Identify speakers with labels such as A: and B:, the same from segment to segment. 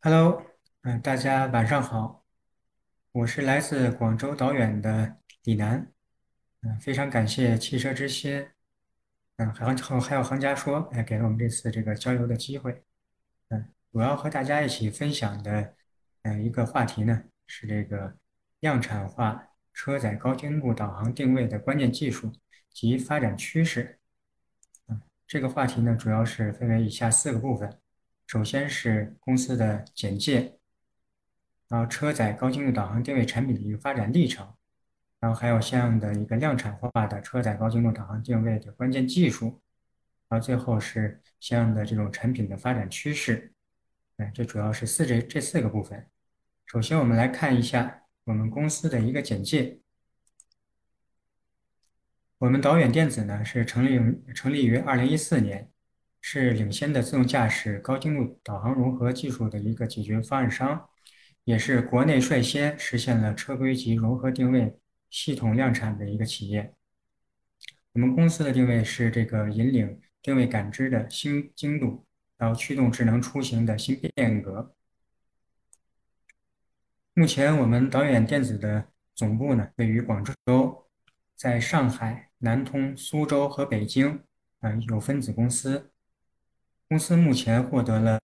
A: Hello，嗯，大家晚上好，我是来自广州导远的李楠，嗯，非常感谢汽车之心，嗯，还有还有行家说，哎，给了我们这次这个交流的机会，嗯，我要和大家一起分享的，嗯，一个话题呢是这个量产化车载高精度导航定位的关键技术及发展趋势，嗯，这个话题呢主要是分为以下四个部分。首先是公司的简介，然后车载高精度导航定位产品的一个发展历程，然后还有相应的一个量产化的车载高精度导航定位的关键技术，然后最后是相应的这种产品的发展趋势。哎，这主要是四这这四个部分。首先我们来看一下我们公司的一个简介。我们导远电子呢是成立成立于二零一四年。是领先的自动驾驶高精度导航融合技术的一个解决方案商，也是国内率先实现了车规级融合定位系统量产的一个企业。我们公司的定位是这个引领定位感知的新精度，然后驱动智能出行的新变革。目前我们导远电子的总部呢位于广州，在上海、南通、苏州和北京，嗯，有分子公司。公司目前获得了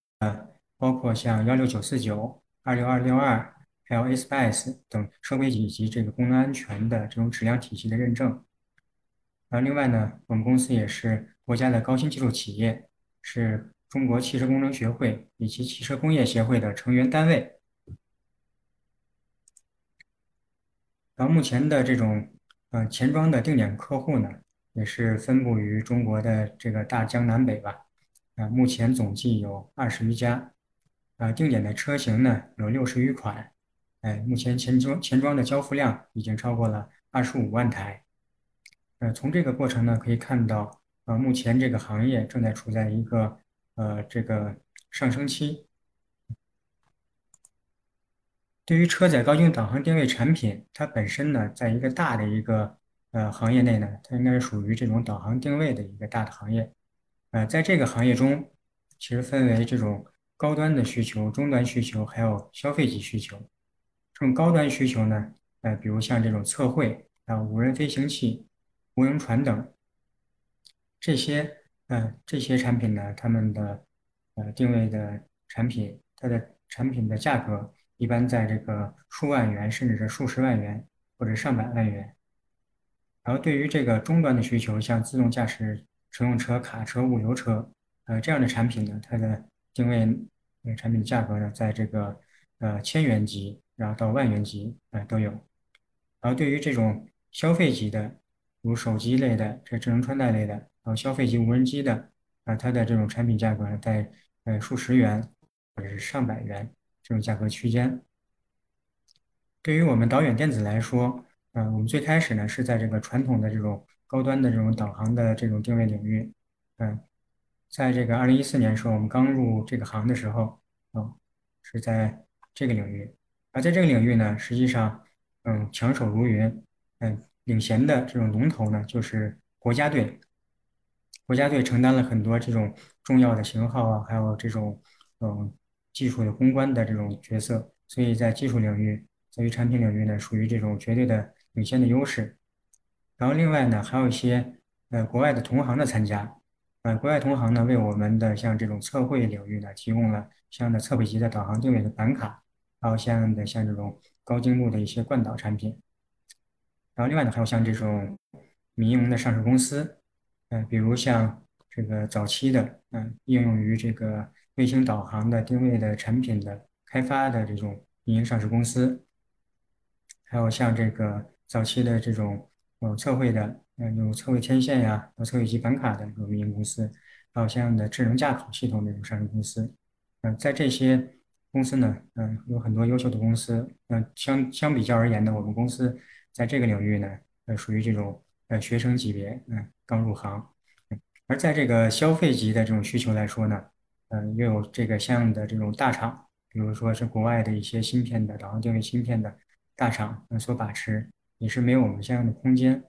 A: 包括像幺六九四九、二六二六二，还有 ASPICE 等车规以及这个功能安全的这种质量体系的认证。然后另外呢，我们公司也是国家的高新技术企业，是中国汽车工程学会以及汽车工业协会的成员单位。然后目前的这种呃前装的定点客户呢，也是分布于中国的这个大江南北吧。啊，目前总计有二十余家，啊，定点的车型呢有六十余款，哎，目前前装前装的交付量已经超过了二十五万台，呃，从这个过程呢可以看到，呃，目前这个行业正在处在一个呃这个上升期。对于车载高精导航定位产品，它本身呢，在一个大的一个呃行业内呢，它应该是属于这种导航定位的一个大的行业。呃，在这个行业中，其实分为这种高端的需求、中端需求，还有消费级需求。这种高端需求呢，呃，比如像这种测绘啊、无人飞行器、无人船等这些，呃，这些产品呢，它们的呃定位的产品，它的产品的价格一般在这个数万元，甚至是数十万元或者上百万元。然后对于这个终端的需求，像自动驾驶。乘用车、卡车、物流车，呃，这样的产品呢，它的定位呃产品价格呢，在这个呃千元级，然后到万元级，呃都有。然后对于这种消费级的，如手机类的、这智能穿戴类的，然后消费级无人机的，啊，它的这种产品价格在呃数十元或者是上百元这种价格区间。对于我们导远电子来说，呃，我们最开始呢是在这个传统的这种。高端的这种导航的这种定位领域，嗯，在这个二零一四年时候，我们刚入这个行的时候，嗯，是在这个领域，而在这个领域呢，实际上，嗯，强手如云，嗯，领衔的这种龙头呢，就是国家队，国家队承担了很多这种重要的型号啊，还有这种，嗯，技术的攻关的这种角色，所以在技术领域，在于产品领域呢，属于这种绝对的领先的优势。然后另外呢，还有一些呃国外的同行的参加，呃国外同行呢为我们的像这种测绘领域呢提供了相应的测绘级的导航定位的板卡，还有相应的像这种高精度的一些冠导产品。然后另外呢，还有像这种民营的上市公司，呃比如像这个早期的嗯应用于这个卫星导航的定位的产品的开发的这种民营上市公司，还有像这个早期的这种。有测绘的，嗯，有测绘天线呀，有测绘机板卡的有民营公司，还有相应的智能驾考系统的这种上市公司。嗯，在这些公司呢，嗯，有很多优秀的公司。嗯，相相比较而言呢，我们公司在这个领域呢，呃，属于这种呃学生级别，嗯，刚入行。而在这个消费级的这种需求来说呢，嗯，又有这个相应的这种大厂，比如说是国外的一些芯片的导航定位芯片的大厂，所把持。也是没有我们相应的空间，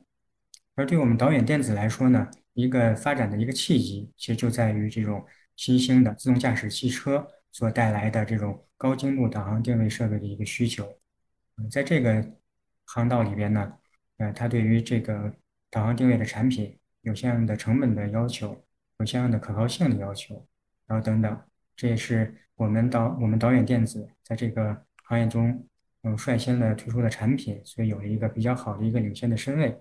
A: 而对我们导演电子来说呢，一个发展的一个契机，其实就在于这种新兴的自动驾驶汽车所带来的这种高精度导航定位设备的一个需求。在这个航道里边呢，呃，它对于这个导航定位的产品有相应的成本的要求，有相应的可靠性的要求，然后等等，这也是我们导我们导演电子在这个行业中嗯率先的推出的产品，所以有了一个比较好的一个领先的身位。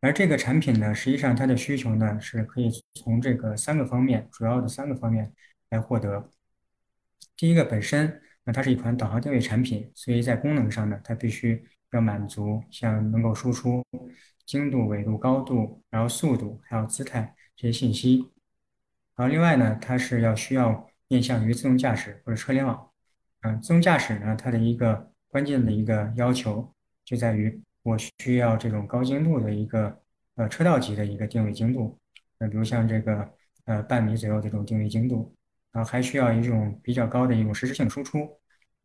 A: 而这个产品呢，实际上它的需求呢是可以从这个三个方面，主要的三个方面来获得。第一个本身，那它是一款导航定位产品，所以在功能上呢，它必须要满足像能够输出精度、纬度、高度，然后速度，还有姿态这些信息。然后另外呢，它是要需要面向于自动驾驶或者车联网。嗯，自动驾驶呢，它的一个关键的一个要求就在于。我需要这种高精度的一个呃车道级的一个定位精度，呃，比如像这个呃半米左右这种定位精度，然后还需要一种比较高的一种实时性输出，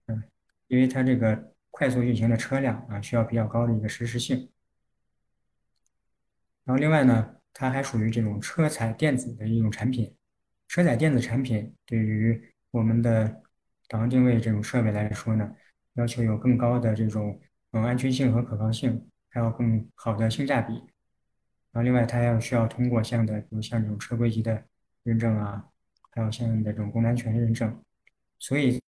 A: 嗯，因为它这个快速运行的车辆啊，需要比较高的一个实时性。然后另外呢，它还属于这种车载电子的一种产品，车载电子产品对于我们的导航定位这种设备来说呢，要求有更高的这种。嗯，安全性和可靠性，还有更好的性价比。然后，另外它要需要通过相应的，比如像这种车规级的认证啊，还有相应的这种公安全认证。所以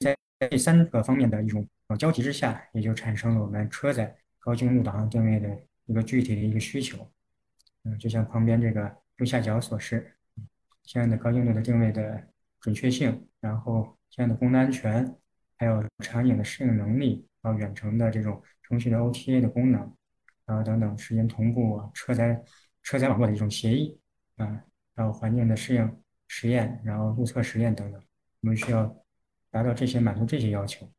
A: 在这三个方面的一种呃交集之下，也就产生了我们车载高精度导航定位的一个具体的一个需求。嗯，就像旁边这个右下角所示，相应的高精度的定位的准确性，然后相应的功能安全，还有场景的适应能力。然后远程的这种程序的 OTA 的功能，然后等等时间同步、车载车载网络的一种协议啊，然后环境的适应实验，然后路测实验等等，我们需要达到这些满足这些要求。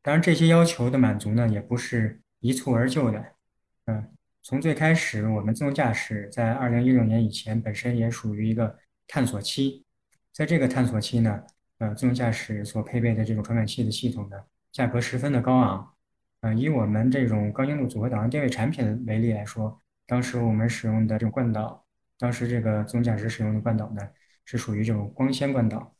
A: 当然，这些要求的满足呢，也不是一蹴而就的。嗯，从最开始，我们自动驾驶在二零一六年以前本身也属于一个探索期，在这个探索期呢。呃，自动驾驶所配备的这种传感器的系统呢，价格十分的高昂。呃，以我们这种高精度组合导航定位产品为例来说，当时我们使用的这种惯导，当时这个自动驾驶使用的惯导呢，是属于这种光纤惯导，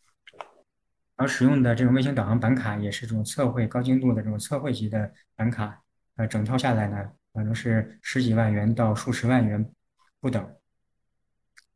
A: 而使用的这种卫星导航板卡也是这种测绘高精度的这种测绘级的板卡。呃，整套下来呢，可能是十几万元到数十万元不等。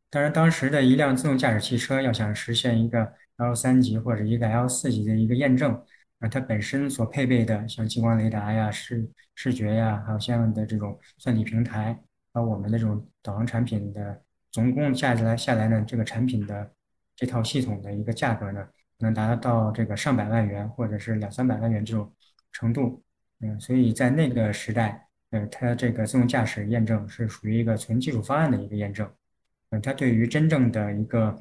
A: 当然，当时的一辆自动驾驶汽车要想实现一个 L 三级或者一个 L 四级的一个验证，啊，它本身所配备的像激光雷达呀、视视觉呀，还有相应的这种算力平台，和我们的这种导航产品的总共下来下来呢，这个产品的这套系统的一个价格呢，能达到这个上百万元或者是两三百万元这种程度，嗯，所以在那个时代，呃，它这个自动驾驶验证是属于一个纯技术方案的一个验证。嗯，它对于真正的一个，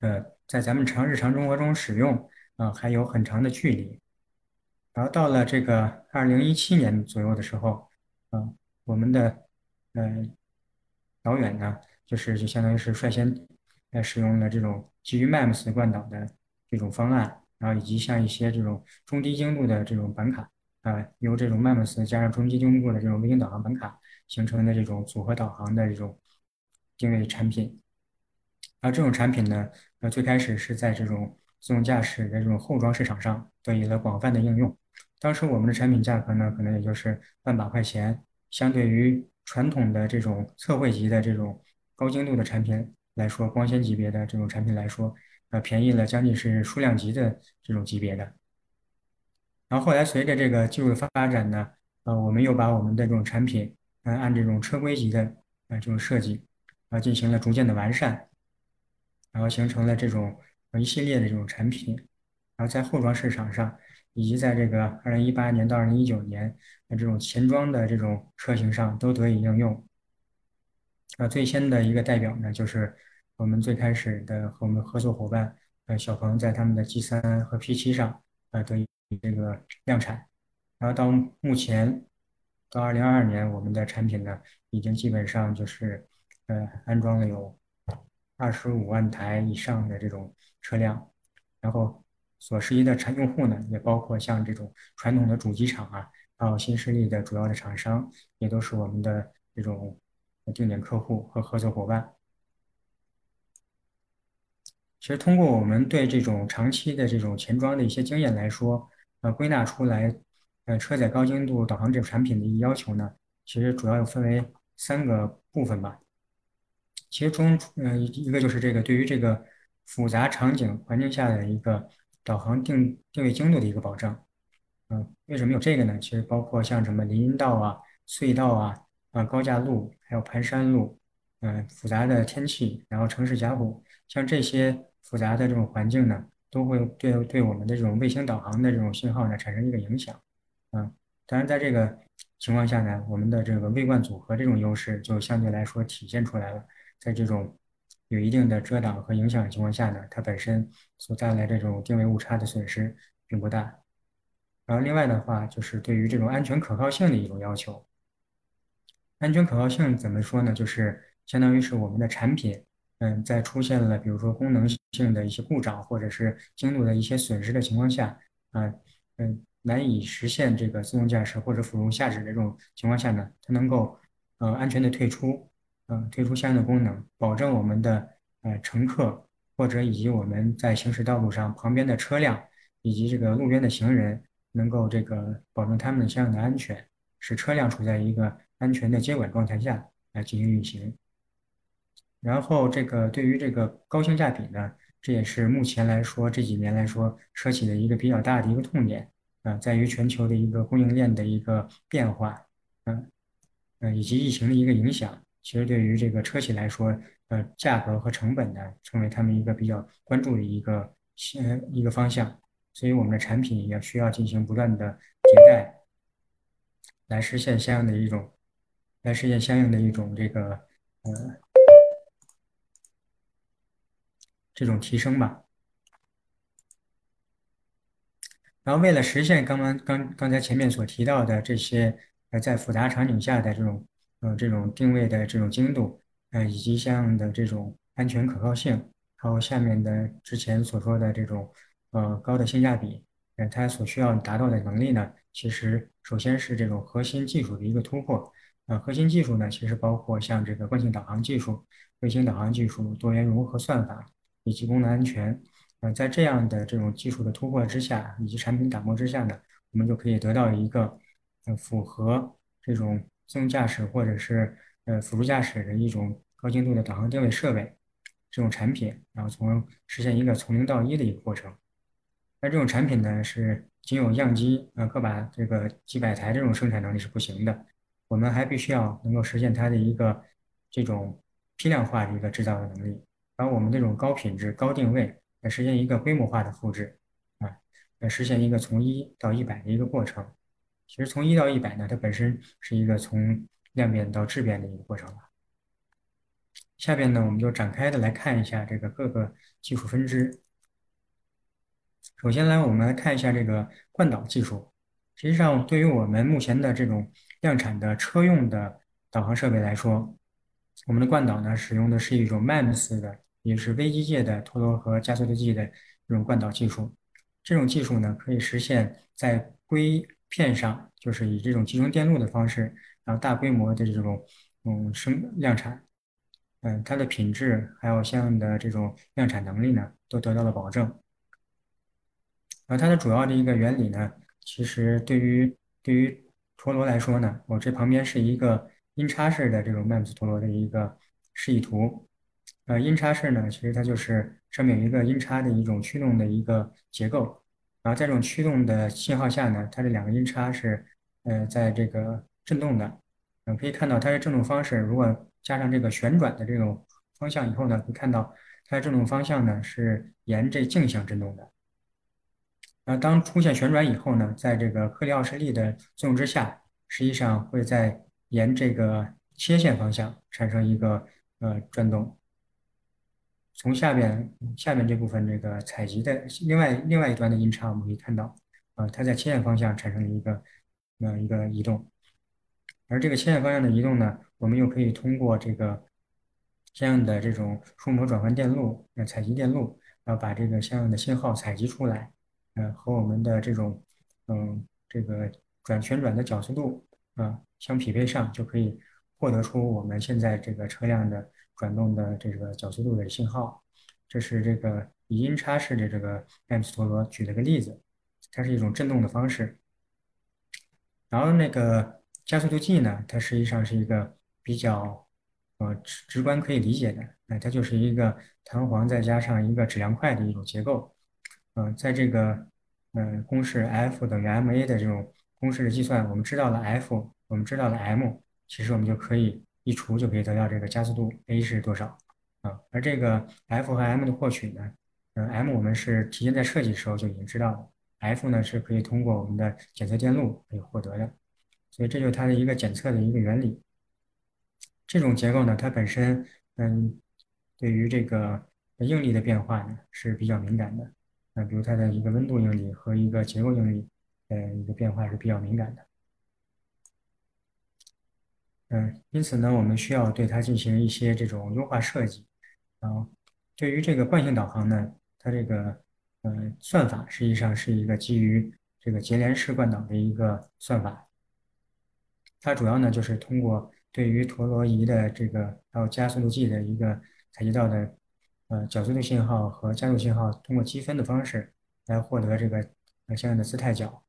A: 呃，在咱们常日常生活中使用，啊，还有很长的距离。然后到了这个二零一七年左右的时候，啊，我们的，呃，老远呢，就是就相当于是率先，呃，使用了这种基于 MEMS 惯导的这种方案，然后以及像一些这种中低精度的这种板卡，啊，由这种 MEMS 加上中低精度的这种卫星导航板卡形成的这种组合导航的这种。定位产品，而这种产品呢，呃，最开始是在这种自动驾驶的这种后装市场上得以了广泛的应用。当时我们的产品价格呢，可能也就是万把块钱，相对于传统的这种测绘级的这种高精度的产品来说，光纤级别的这种产品来说，呃，便宜了将近是数量级的这种级别的。然后后来随着这个技术的发展呢，呃，我们又把我们的这种产品，嗯，按这种车规级的呃这种设计。然后进行了逐渐的完善，然后形成了这种一系列的这种产品，然后在后装市场上，以及在这个二零一八年到二零一九年的这种前装的这种车型上都得以应用。啊，最先的一个代表呢，就是我们最开始的和我们合作伙伴呃小鹏在他们的 G 三和 P 七上呃得以这个量产，然后到目前到二零二二年，我们的产品呢已经基本上就是。呃，安装了有二十五万台以上的这种车辆，然后所涉及的产用户呢，也包括像这种传统的主机厂啊，还有新势力的主要的厂商，也都是我们的这种定点客户和合作伙伴。其实通过我们对这种长期的这种前装的一些经验来说，呃，归纳出来，呃，车载高精度导航这个产品的一个要求呢，其实主要又分为三个部分吧。其实中，呃，一个就是这个对于这个复杂场景环境下的一个导航定定位精度的一个保障。嗯，为什么有这个呢？其实包括像什么林荫道啊、隧道啊、啊高架路，还有盘山路，嗯，复杂的天气，然后城市峡谷，像这些复杂的这种环境呢，都会对对我们的这种卫星导航的这种信号呢产生一个影响。嗯，当然在这个情况下呢，我们的这个微观组合这种优势就相对来说体现出来了。在这种有一定的遮挡和影响的情况下呢，它本身所带来这种定位误差的损失并不大。然后另外的话，就是对于这种安全可靠性的一种要求。安全可靠性怎么说呢？就是相当于是我们的产品，嗯，在出现了比如说功能性的一些故障或者是精度的一些损失的情况下，啊，嗯，难以实现这个自动驾驶或者辅助驾驶的这种情况下呢，它能够呃安全的退出。嗯，退出相应的功能，保证我们的呃乘客或者以及我们在行驶道路上旁边的车辆以及这个路边的行人能够这个保证他们相应的安全，使车辆处在一个安全的接管状态下来进行运行。然后这个对于这个高性价比呢，这也是目前来说这几年来说车企的一个比较大的一个痛点啊，在于全球的一个供应链的一个变化，嗯嗯，以及疫情的一个影响。其实对于这个车企来说，呃，价格和成本呢，成为他们一个比较关注的一个先一个方向，所以我们的产品也需要进行不断的迭代，来实现相应的一种，来实现相应的一种这个呃这种提升吧。然后为了实现刚刚刚刚才前面所提到的这些呃在复杂场景下的这种。呃，这种定位的这种精度，呃，以及相应的这种安全可靠性，还有下面的之前所说的这种呃高的性价比，呃，它所需要达到的能力呢，其实首先是这种核心技术的一个突破。呃，核心技术呢，其实包括像这个惯性导航技术、卫星导航技术、多元融合算法以及功能安全。呃，在这样的这种技术的突破之下，以及产品打磨之下呢，我们就可以得到一个呃符合这种。自动驾驶或者是呃辅助驾驶的一种高精度的导航定位设备，这种产品，然后从实现一个从零到一的一个过程。那这种产品呢，是仅有样机呃个把这个几百台这种生产能力是不行的，我们还必须要能够实现它的一个这种批量化的一个制造的能力，把我们这种高品质、高定位来实现一个规模化的复制啊，来实现一个从一到一百的一个过程。其实从一到一百呢，它本身是一个从量变到质变的一个过程。下边呢，我们就展开的来看一下这个各个技术分支。首先来，我们来看一下这个惯导技术。实际上，对于我们目前的这种量产的车用的导航设备来说，我们的惯导呢，使用的是一种 MEMS 的，也是微机械的陀螺和加速度计的这种惯导技术。这种技术呢，可以实现在硅片上就是以这种集成电路的方式，然后大规模的这种嗯生量产，嗯，它的品质还有相应的这种量产能力呢，都得到了保证。而它的主要的一个原理呢，其实对于对于陀螺来说呢，我这旁边是一个音叉式的这种 MEMS 陀螺的一个示意图。呃，音叉式呢，其实它就是上面有一个音叉的一种驱动的一个结构。然后在这种驱动的信号下呢，它这两个音叉是呃在这个振动的。嗯，可以看到它的振动方式，如果加上这个旋转的这种方向以后呢，可以看到它的振动方向呢是沿这镜向振动的。那当出现旋转以后呢，在这个克里奥式力的作用之下，实际上会在沿这个切线方向产生一个呃转动。从下边下面这部分这个采集的另外另外一端的音叉，我们可以看到，啊，它在切线方向产生了一个呃一个移动，而这个切线方向的移动呢，我们又可以通过这个相应的这种数模转换电路呃采集电路，然后把这个相应的信号采集出来，呃和我们的这种嗯这个转旋转的角速度啊相匹配上，就可以获得出我们现在这个车辆的。转动的这个角速度的信号，这是这个以音差式的这个艾姆斯陀螺举了个例子，它是一种振动的方式。然后那个加速度计呢，它实际上是一个比较呃直直观可以理解的，那它就是一个弹簧再加上一个质量块的一种结构。呃，在这个呃公式 F 等于 ma 的这种公式的计算，我们知道了 F，我们知道了 m，其实我们就可以一除就可以得到这个加速度 a 是多少啊？而这个 F 和 m 的获取呢，呃，m 我们是提前在设计时候就已经知道了，F 呢是可以通过我们的检测电路可以获得的，所以这就是它的一个检测的一个原理。这种结构呢，它本身嗯，对于这个应力的变化呢是比较敏感的。那比如它的一个温度应力和一个结构应力，呃，一个变化是比较敏感的。嗯，因此呢，我们需要对它进行一些这种优化设计。然后，对于这个惯性导航呢，它这个呃算法实际上是一个基于这个节联式惯导的一个算法。它主要呢就是通过对于陀螺仪的这个还有加速度计的一个采集到的。呃，角速度信号和加速信号通过积分的方式来获得这个呃相应的姿态角。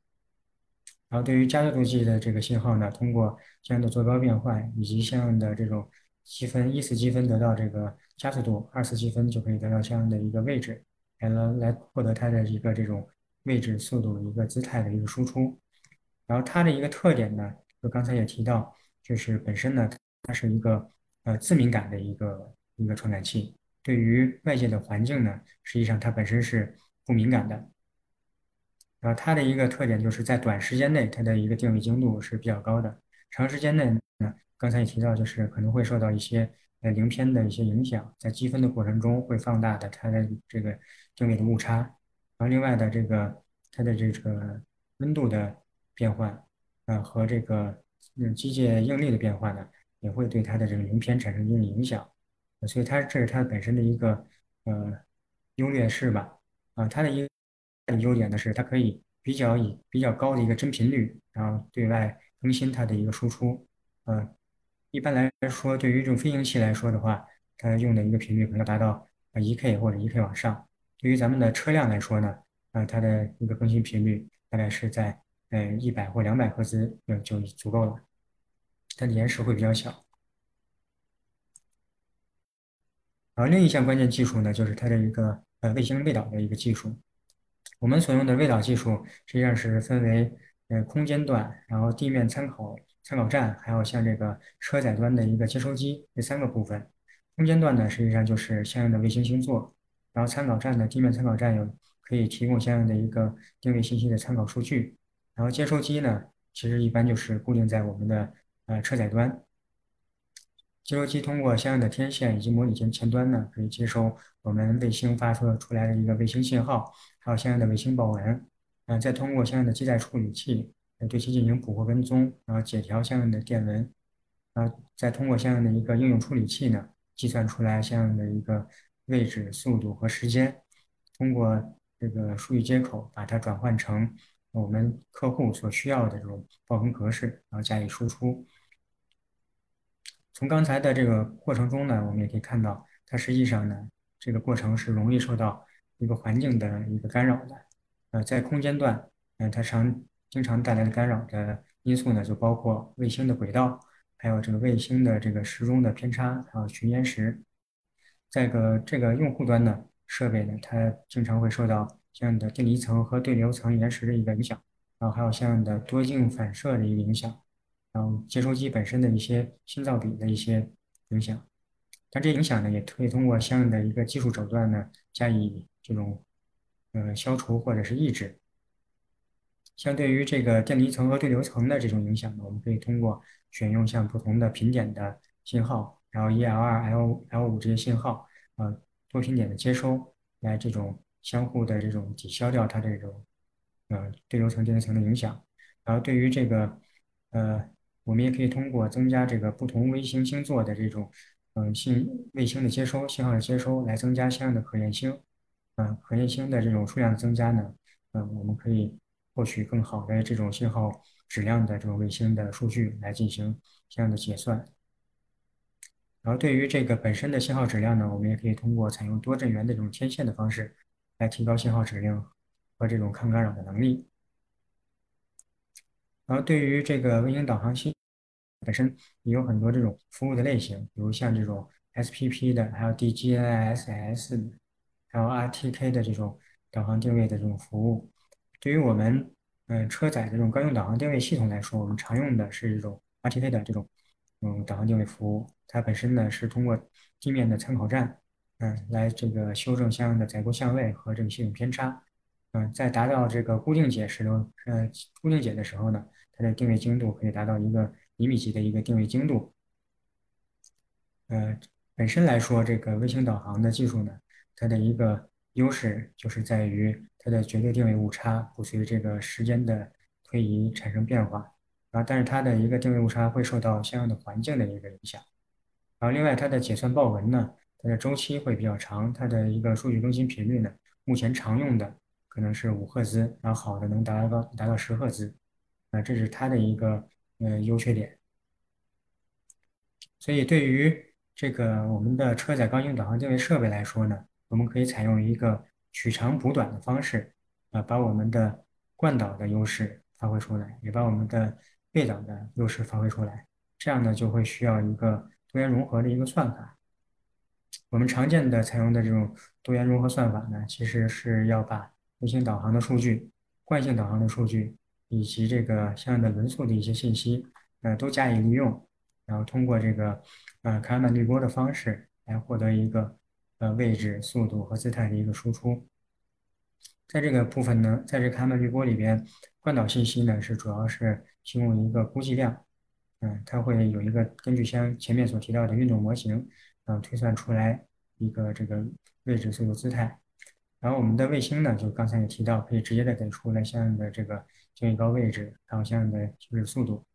A: 然后对于加速度计的这个信号呢，通过相应的坐标变换以及相应的这种积分，一次积分得到这个加速度，二次积分就可以得到相应的一个位置，来来获得它的一个这种位置、速度一个姿态的一个输出。然后它的一个特点呢，就刚才也提到，就是本身呢，它是一个呃自敏感的一个一个传感器。对于外界的环境呢，实际上它本身是不敏感的。然后它的一个特点就是在短时间内，它的一个定位精度是比较高的。长时间内呢，刚才也提到，就是可能会受到一些呃零偏的一些影响，在积分的过程中会放大的它的这个定位的误差。然后另外的这个它的这个温度的变换，呃和这个嗯机械应力的变化呢，也会对它的这个零偏产生一定影响。所以它这是它本身的一个呃优劣势吧，啊，它的一它的优点呢是它可以比较以比较高的一个真频率，然后对外更新它的一个输出，呃，一般来说对于这种飞行器来说的话，它用的一个频率可能达到呃一 K 或者一 K 往上，对于咱们的车辆来说呢，啊，它的一个更新频率大概是在呃一百或两百赫兹就就足够了，它的延时会比较小。而另一项关键技术呢，就是它的一个呃卫星卫导的一个技术。我们所用的卫导技术实际上是分为呃空间段，然后地面参考参考站，还有像这个车载端的一个接收机这三个部分。空间段呢，实际上就是相应的卫星星座，然后参考站的地面参考站有可以提供相应的一个定位信息的参考数据，然后接收机呢，其实一般就是固定在我们的呃车载端。接收机通过相应的天线以及模拟前前端呢，可以接收我们卫星发射出来的一个卫星信号，还有相应的卫星报文，嗯，再通过相应的基带处理器来对其进行捕获跟踪，然后解调相应的电文，然后再通过相应的一个应用处理器呢，计算出来相应的一个位置、速度和时间，通过这个数据接口把它转换成我们客户所需要的这种报文格式，然后加以输出。从刚才的这个过程中呢，我们也可以看到，它实际上呢，这个过程是容易受到一个环境的一个干扰的。呃，在空间段，嗯，它常经常带来的干扰的因素呢，就包括卫星的轨道，还有这个卫星的这个时钟的偏差，还有群延时。在个这个用户端的设备呢，它经常会受到相应的电离层和对流层延时的一个影响，然后还有相应的多径反射的一个影响。然后接收机本身的一些信噪比的一些影响，但这影响呢，也可以通过相应的一个技术手段呢加以这种呃消除或者是抑制。相对于这个电离层和对流层的这种影响呢，我们可以通过选用像不同的频点的信号，然后 E L 二、L L 五这些信号，呃多频点的接收，来这种相互的这种抵消掉它这种呃对流层、电离层的影响。然后对于这个呃。我们也可以通过增加这个不同卫星星座的这种，嗯，信卫星的接收信号的接收，来增加相应的可验星，嗯，可验星的这种数量的增加呢，嗯，我们可以获取更好的这种信号质量的这种卫星的数据来进行相应的结算。然后对于这个本身的信号质量呢，我们也可以通过采用多阵源的这种天线的方式来提高信号质量和这种抗干扰的能力。然后对于这个卫星导航系本身也有很多这种服务的类型，比如像这种 SPP 的，还有 DGNSS，还有 RTK 的这种导航定位的这种服务。对于我们嗯车载的这种高用导航定位系统来说，我们常用的是这种 RTK 的这种嗯导航定位服务。它本身呢是通过地面的参考站嗯来这个修正相应的载过相位和这个系统偏差。嗯，在达到这个固定解时的呃固定解的时候呢，它的定位精度可以达到一个厘米级的一个定位精度。呃，本身来说，这个卫星导航的技术呢，它的一个优势就是在于它的绝对定位误差不随这个时间的推移产生变化，啊但是它的一个定位误差会受到相应的环境的一个影响。然后另外它的解算报文呢，它的周期会比较长，它的一个数据更新频率呢，目前常用的可能是五赫兹，然后好的能达到达到十赫兹，啊，这是它的一个呃优缺点。所以对于这个我们的车载高精导航定位设备来说呢，我们可以采用一个取长补短的方式，啊，把我们的惯导的优势发挥出来，也把我们的背导的优势发挥出来。这样呢，就会需要一个多元融合的一个算法。我们常见的采用的这种多元融合算法呢，其实是要把卫星导航的数据、惯性导航的数据以及这个相应的轮速的一些信息，呃，都加以利用。然后通过这个呃卡尔曼滤波的方式来获得一个呃位置、速度和姿态的一个输出。在这个部分呢，在这卡尔曼滤波里边，惯导信息呢是主要是提供一个估计量，嗯，它会有一个根据像前面所提到的运动模型，嗯，推算出来一个这个位置、速度、姿态。然后我们的卫星呢，就刚才也提到，可以直接的给出来相应的这个定位高位置，然后相应的就是速度。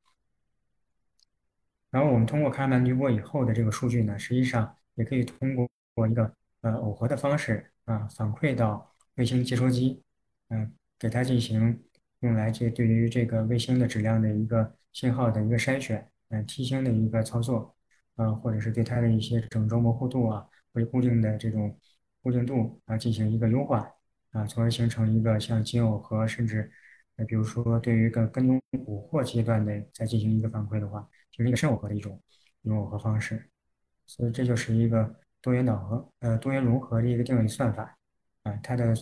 A: 然后我们通过卡尔曼滤波以后的这个数据呢，实际上也可以通过一个呃耦合的方式啊反馈到卫星接收机，嗯，给它进行用来这对于这个卫星的质量的一个信号的一个筛选，嗯，梯星的一个操作，啊，或者是对它的一些整周模糊度啊，或者固定的这种固定度啊进行一个优化，啊，从而形成一个像金耦合，甚至呃比如说对于一个跟踪捕获阶段的再进行一个反馈的话。就是一个深耦合的一种一种耦合方式，所以这就是一个多元导合呃多元融合的一个定位算法啊，它的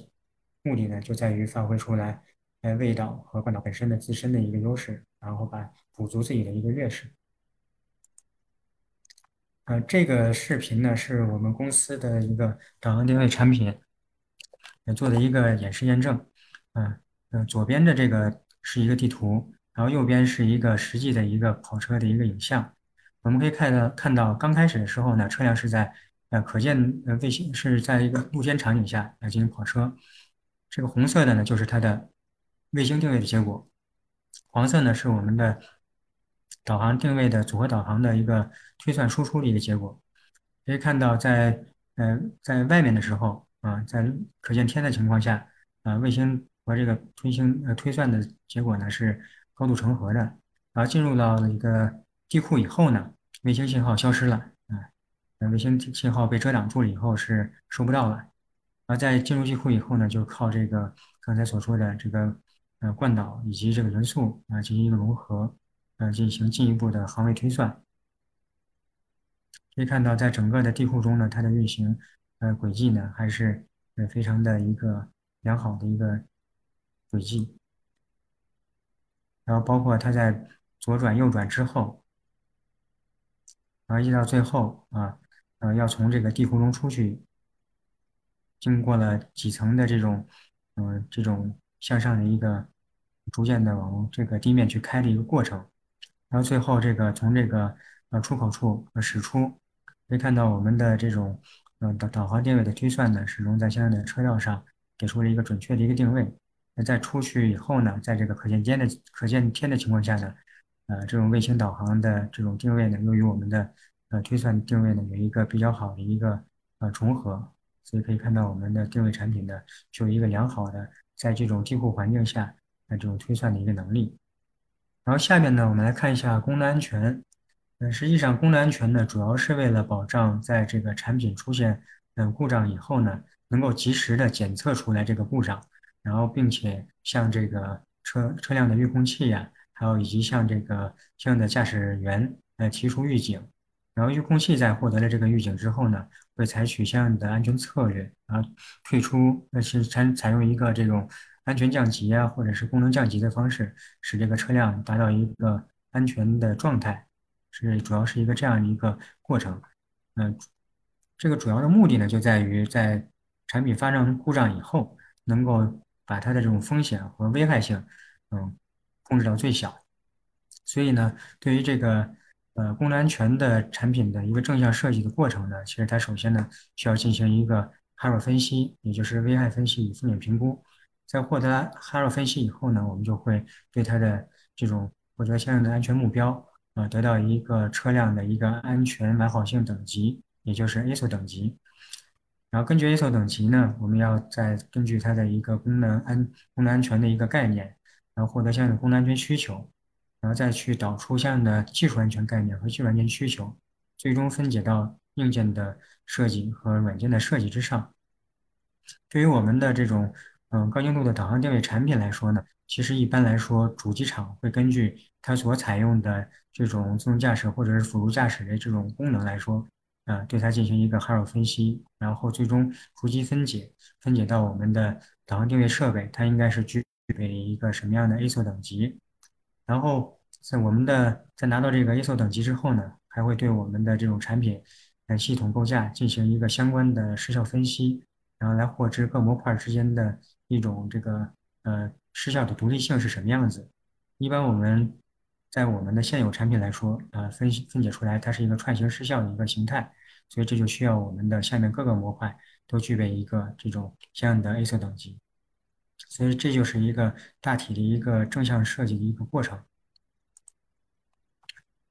A: 目的呢就在于发挥出来呃味导和惯导本身的自身的一个优势，然后把补足自己的一个劣势。呃，这个视频呢是我们公司的一个导航定位产品做的一个演示验证，嗯嗯，左边的这个是一个地图。然后右边是一个实际的一个跑车的一个影像，我们可以看到，看到刚开始的时候呢，车辆是在呃可见呃卫星是在一个露天场景下来进行跑车，这个红色的呢就是它的卫星定位的结果，黄色呢是我们的导航定位的组合导航的一个推算输出的一个结果，可以看到在呃在外面的时候啊，在可见天的情况下啊，卫星和这个推星呃推算的结果呢是。高度重合的，然后进入到了一个地库以后呢，卫星信号消失了，啊，卫星信号被遮挡住了以后是收不到了，然后在进入地库以后呢，就靠这个刚才所说的这个呃惯导以及这个轮速啊进行一个融合，呃进行进一步的航位推算。可以看到，在整个的地库中呢，它的运行呃轨迹呢还是呃非常的一个良好的一个轨迹。然后包括它在左转右转之后，然后一直到最后啊，呃，要从这个地库中出去，经过了几层的这种，嗯，这种向上的一个逐渐的往这个地面去开的一个过程，然后最后这个从这个呃出口处呃驶出，可以看到我们的这种嗯导导航定位的推算呢，始终在相应的车道上给出了一个准确的一个定位。那在出去以后呢，在这个可见天的可见天的情况下呢，呃，这种卫星导航的这种定位呢，由于我们的呃推算定位呢有一个比较好的一个呃重合，所以可以看到我们的定位产品呢具有一个良好的在这种地库环境下呃这种推算的一个能力。然后下面呢，我们来看一下功能安全。呃，实际上，功能安全呢，主要是为了保障在这个产品出现嗯故障以后呢，能够及时的检测出来这个故障，然后并且向这个车车辆的预控器呀，还有以及向这个相应的驾驶员呃提出预警，然后预控器在获得了这个预警之后呢，会采取相应的安全策略，然后退出呃是采采用一个这种安全降级啊，或者是功能降级的方式，使这个车辆达到一个安全的状态。是主要是一个这样的一个过程，嗯，这个主要的目的呢，就在于在产品发生故障以后，能够把它的这种风险和危害性，嗯，控制到最小。所以呢，对于这个呃功能安全的产品的一个正向设计的过程呢，其实它首先呢需要进行一个 HARO 分析，也就是危害分析与风险评估。在获得 HARO 分析以后呢，我们就会对它的这种获得相应的安全目标。呃，得到一个车辆的一个安全完好性等级，也就是 ISO 等级。然后根据 ISO 等级呢，我们要再根据它的一个功能安功能安全的一个概念，然后获得相应的功能安全需求，然后再去导出相应的技术安全概念和技术安全需求，最终分解到硬件的设计和软件的设计之上。对于我们的这种嗯高精度的导航定位产品来说呢，其实一般来说，主机厂会根据它所采用的这种自动驾驶或者是辅助驾驶的这种功能来说，呃，对它进行一个 HARO 分析，然后最终逐级分解，分解到我们的导航定位设备，它应该是具备一个什么样的 ISO 等级。然后在我们的在拿到这个 ISO 等级之后呢，还会对我们的这种产品呃系统构架进行一个相关的失效分析，然后来获知各模块之间的一种这个呃失效的独立性是什么样子。一般我们在我们的现有产品来说，呃，分析分解出来，它是一个串行失效的一个形态，所以这就需要我们的下面各个模块都具备一个这种相应的 A 色等级，所以这就是一个大体的一个正向设计的一个过程。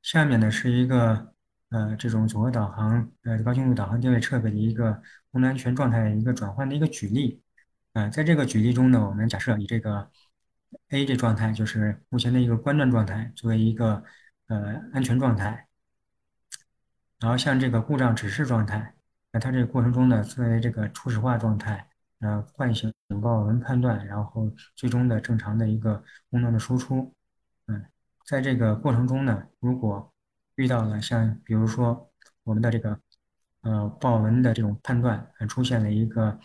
A: 下面呢是一个呃这种组合导航呃高精度导航定位设备的一个功能安全状态的一个转换的一个举例，呃，在这个举例中呢，我们假设以这个。A 这状态就是目前的一个关断状态，作为一个呃安全状态。然后像这个故障指示状态，那它这个过程中呢，作为这个初始化状态，呃，唤醒警报文判断，然后最终的正常的一个功能的输出。嗯，在这个过程中呢，如果遇到了像比如说我们的这个呃报文的这种判断出现了一个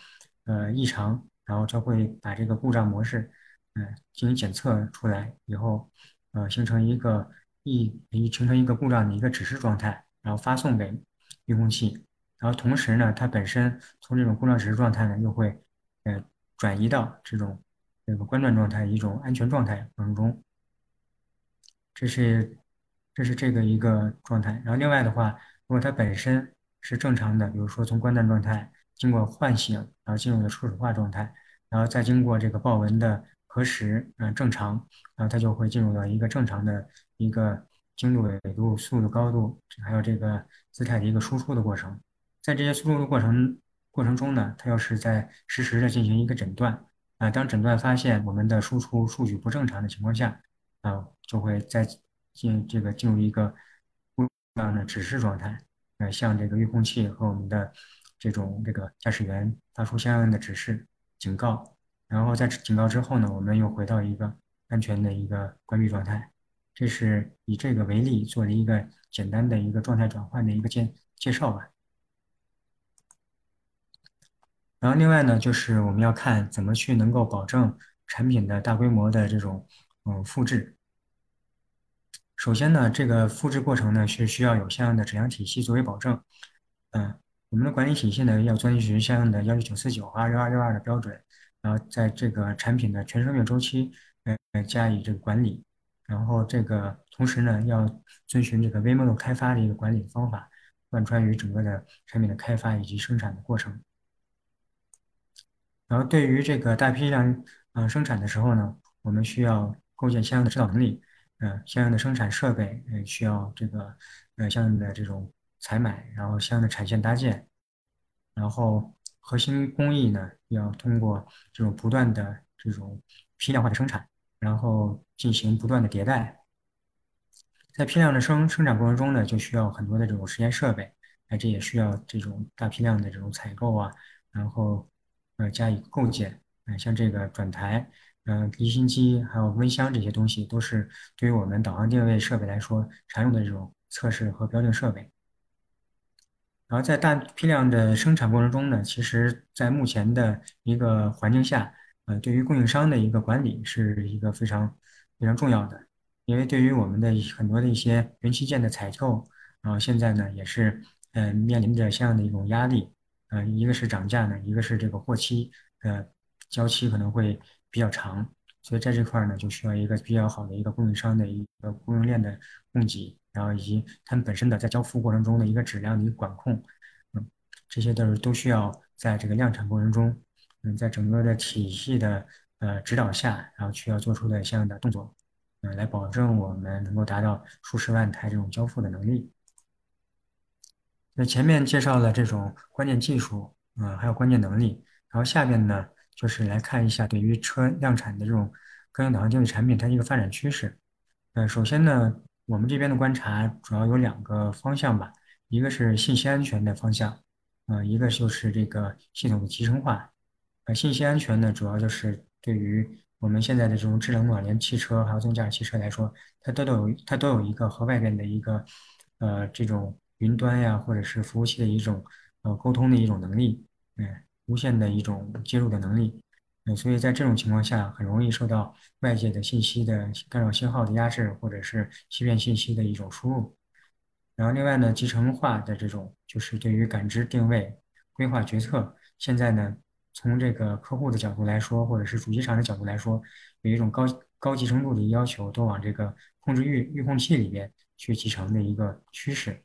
A: 呃异常，然后就会把这个故障模式。嗯，进行检测出来以后，呃，形成一个一一形成一个故障的一个指示状态，然后发送给预控器，然后同时呢，它本身从这种故障指示状态呢，又会呃转移到这种这个关断状态一种安全状态过程中。这是这是这个一个状态。然后另外的话，如果它本身是正常的，比如说从关断状态经过唤醒，然后进入了初始化状态，然后再经过这个报文的。核实，嗯，正常，然后它就会进入到一个正常的一个精度、纬度、速度、高度，还有这个姿态的一个输出的过程。在这些输出的过程过程中呢，它要是在实时的进行一个诊断，啊，当诊断发现我们的输出数据不正常的情况下，啊，就会再进这个进入一个故障的指示状态，呃，向这个预控器和我们的这种这个驾驶员发出相应的指示警告。然后在警告之后呢，我们又回到一个安全的一个关闭状态。这是以这个为例做了一个简单的一个状态转换的一个介介绍吧。然后另外呢，就是我们要看怎么去能够保证产品的大规模的这种嗯复制。首先呢，这个复制过程呢是需要有相应的质量体系作为保证。嗯，我们的管理体系呢要遵循相应的幺六九四九和二六二六二的标准。然后在这个产品的全生命周期，呃，加以这个管理，然后这个同时呢，要遵循这个微 model 开发的一个管理方法，贯穿于整个的产品的开发以及生产的过程。然后对于这个大批量呃生产的时候呢，我们需要构建相应的指导能力，呃，相应的生产设备，呃，需要这个呃相应的这种采买，然后相应的产线搭建，然后。核心工艺呢，要通过这种不断的这种批量化的生产，然后进行不断的迭代，在批量的生生产过程中呢，就需要很多的这种实验设备，那这也需要这种大批量的这种采购啊，然后呃加以构建，嗯，像这个转台，嗯，离心机，还有温箱这些东西，都是对于我们导航定位设备来说常用的这种测试和标定设备。然后在大批量的生产过程中呢，其实在目前的一个环境下，呃，对于供应商的一个管理是一个非常非常重要的，因为对于我们的很多的一些元器件的采购，然后现在呢也是呃面临着相应的一种压力，呃，一个是涨价呢，一个是这个货期呃交期可能会比较长，所以在这块呢就需要一个比较好的一个供应商的一个供应链的供给。然后以及他们本身的在交付过程中的一个质量的一个管控，嗯，这些都是都需要在这个量产过程中，嗯，在整个的体系的呃指导下，然后需要做出的相应的动作，嗯，来保证我们能够达到数十万台这种交付的能力。那前面介绍了这种关键技术，嗯，还有关键能力，然后下边呢就是来看一下对于车量产的这种个性导航定位产品它一个发展趋势。呃，首先呢。我们这边的观察主要有两个方向吧，一个是信息安全的方向，呃，一个就是这个系统的集成化。呃，信息安全呢，主要就是对于我们现在的这种智能网联汽车还有自动驾驶汽车来说，它都有它都有一个和外边的一个呃这种云端呀或者是服务器的一种呃沟通的一种能力，嗯，无线的一种接入的能力。所以在这种情况下，很容易受到外界的信息的干扰信号的压制，或者是欺骗信息的一种输入。然后另外呢，集成化的这种就是对于感知、定位、规划、决策，现在呢，从这个客户的角度来说，或者是主机厂的角度来说，有一种高高集成度的要求，都往这个控制域域控器里边去集成的一个趋势。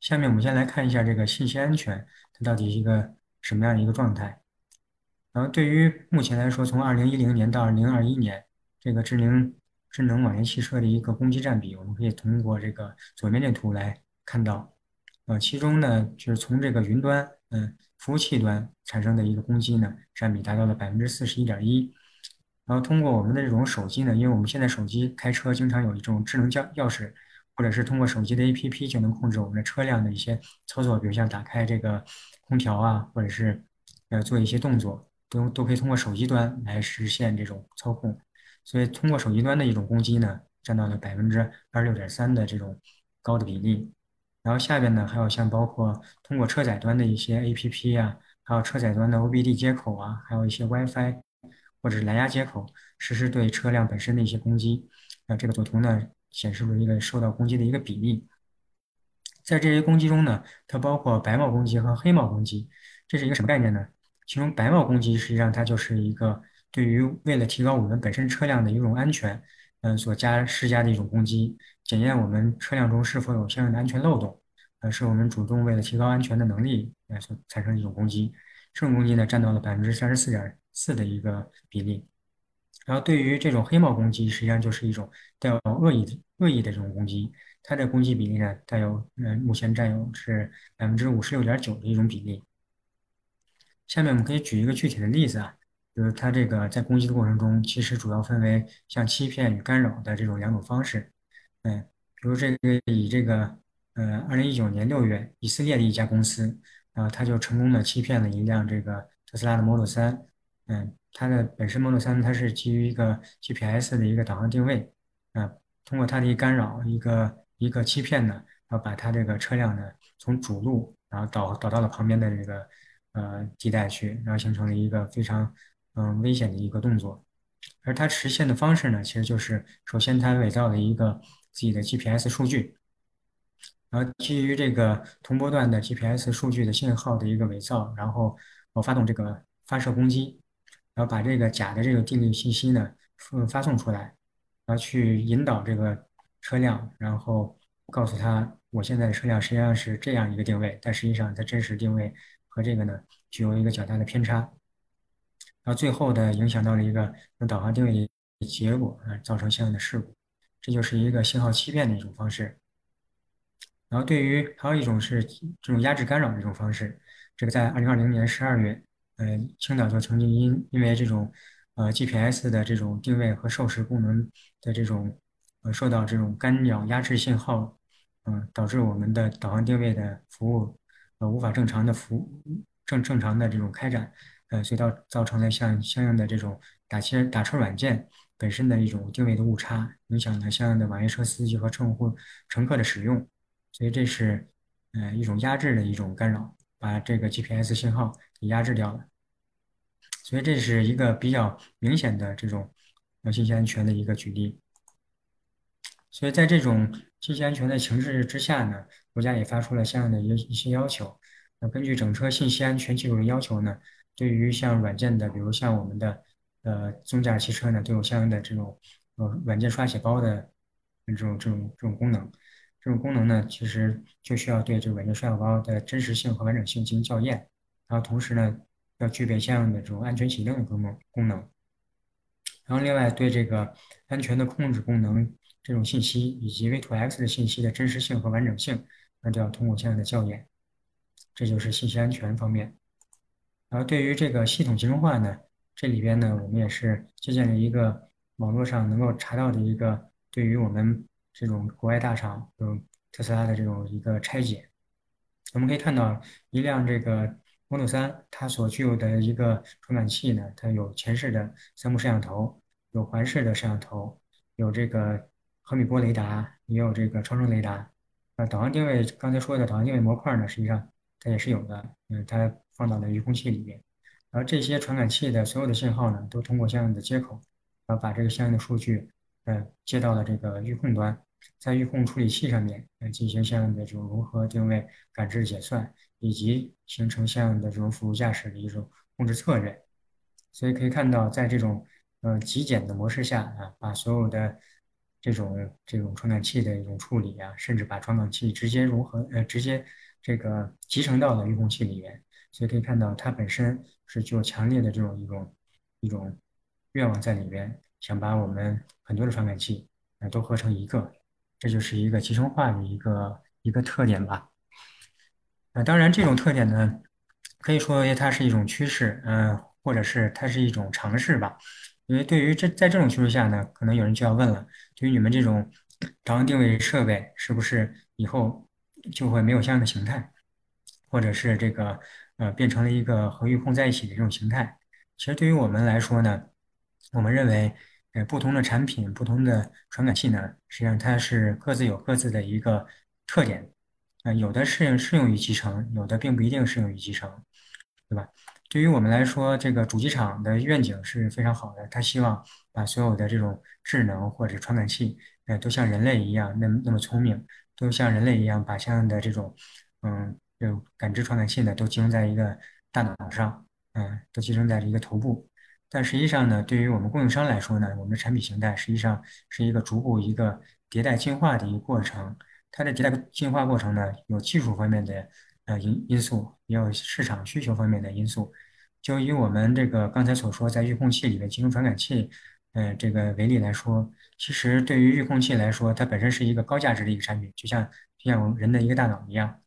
A: 下面我们先来看一下这个信息安全，它到底是一个什么样的一个状态。然后对于目前来说，从二零一零年到二零二一年，这个智能智能网联汽车的一个攻击占比，我们可以通过这个左边这图来看到。呃，其中呢，就是从这个云端，嗯，服务器端产生的一个攻击呢，占比达到了百分之四十一点一。然后通过我们的这种手机呢，因为我们现在手机开车经常有一种智能钥钥匙，或者是通过手机的 APP 就能控制我们的车辆的一些操作，比如像打开这个空调啊，或者是呃做一些动作。都都可以通过手机端来实现这种操控，所以通过手机端的一种攻击呢，占到了百分之二十六点三的这种高的比例。然后下边呢，还有像包括通过车载端的一些 APP 啊，还有车载端的 OBD 接口啊，还有一些 WiFi 或者是蓝牙接口，实施对车辆本身的一些攻击。那这个左图呢，显示出一个受到攻击的一个比例。在这些攻击中呢，它包括白帽攻击和黑帽攻击，这是一个什么概念呢？其中白帽攻击实际上它就是一个对于为了提高我们本身车辆的一种安全，嗯，所加施加的一种攻击，检验我们车辆中是否有相应的安全漏洞，呃，是我们主动为了提高安全的能力来所产生的一种攻击。这种攻击呢，占到了百分之三十四点四的一个比例。然后对于这种黑帽攻击，实际上就是一种带有恶意的恶意的这种攻击，它的攻击比例呢，带有嗯，目前占有是百分之五十六点九的一种比例。下面我们可以举一个具体的例子啊，就是它这个在攻击的过程中，其实主要分为像欺骗与干扰的这种两种方式。嗯，比如这个以这个呃，二零一九年六月，以色列的一家公司，然后他就成功的欺骗了一辆这个特斯拉的 Model 三。嗯，它的本身 Model 三它是基于一个 GPS 的一个导航定位，啊，通过它的一干扰，一个一个欺骗呢，然后把它这个车辆呢从主路，然后导导到了旁边的这个。呃，地带去，然后形成了一个非常嗯危险的一个动作，而它实现的方式呢，其实就是首先它伪造了一个自己的 GPS 数据，然后基于这个同波段的 GPS 数据的信号的一个伪造，然后我发动这个发射攻击，然后把这个假的这个定位信息呢，嗯发送出来，然后去引导这个车辆，然后告诉他我现在的车辆实际上是这样一个定位，但实际上它真实定位。和这个呢，具有一个较大的偏差，然后最后的影响到了一个用导航定位结果啊，造成相应的事故，这就是一个信号欺骗的一种方式。然后对于还有一种是这种压制干扰的一种方式，这个在二零二零年十二月，呃，青岛就曾经因因为这种呃 GPS 的这种定位和授时功能的这种呃受到这种干扰压制信号，嗯，导致我们的导航定位的服务无法正常的服务正正常的这种开展，呃，所以造造成了像相应的这种打车打车软件本身的一种定位的误差，影响了相应的网约车司机和乘户乘客的使用，所以这是呃一种压制的一种干扰，把这个 GPS 信号给压制掉了。所以这是一个比较明显的这种呃信息安全的一个举例。所以在这种信息安全的情势之下呢，国家也发出了相应的一一些要求。那根据整车信息安全技术的要求呢，对于像软件的，比如像我们的呃自动驾汽车呢，都有相应的这种呃软件刷写包的这种这种这种功能。这种功能呢，其实就需要对这个软件刷写包的真实性和完整性进行校验，然后同时呢。要具备相应的这种安全启动的功能功能，然后另外对这个安全的控制功能这种信息以及 V2X 的信息的真实性和完整性，那就要通过相应的校验。这就是信息安全方面。然后对于这个系统集成化呢，这里边呢我们也是借鉴了一个网络上能够查到的一个对于我们这种国外大厂，就特斯拉的这种一个拆解。我们可以看到一辆这个。Model 3它所具有的一个传感器呢，它有前视的三目摄像头，有环视的摄像头，有这个毫米波雷达，也有这个超声雷达。啊，导航定位刚才说的导航定位模块呢，实际上它也是有的，嗯，它放到了预控器里面。然后这些传感器的所有的信号呢，都通过相应的接口，然后把这个相应的数据，呃，接到了这个预控端，在预控处理器上面来进行相应的这种融合定位、感知解算。以及形成相应的这种辅助驾驶的一种控制策略，所以可以看到，在这种呃极简的模式下啊，把所有的这种这种传感器的一种处理啊，甚至把传感器直接融合呃直接这个集成到了预控器里面，所以可以看到它本身是具有强烈的这种一种一种愿望在里边，想把我们很多的传感器啊都合成一个，这就是一个集成化的一个一个特点吧。啊，当然，这种特点呢，可以说它是一种趋势，嗯，或者是它是一种尝试吧。因为对于这在这种趋势下呢，可能有人就要问了：，对于你们这种导航定位设备，是不是以后就会没有相应的形态，或者是这个呃变成了一个和预控在一起的这种形态？其实对于我们来说呢，我们认为，呃，不同的产品、不同的传感器呢，实际上它是各自有各自的一个特点。啊，有的适应适用于集成，有的并不一定适用于集成，对吧？对于我们来说，这个主机厂的愿景是非常好的，他希望把所有的这种智能或者传感器，呃，都像人类一样那么那么聪明，都像人类一样把相应的这种，嗯，这种感知传感器呢，都集中在一个大脑上，嗯，都集成在一个头部。但实际上呢，对于我们供应商来说呢，我们的产品形态实际上是一个逐步一个迭代进化的一个过程。它的迭代进化过程呢，有技术方面的呃因因素，也有市场需求方面的因素。就以我们这个刚才所说，在预控器里面集成传感器，呃，这个为例来说，其实对于预控器来说，它本身是一个高价值的一个产品，就像就像我们人的一个大脑一样。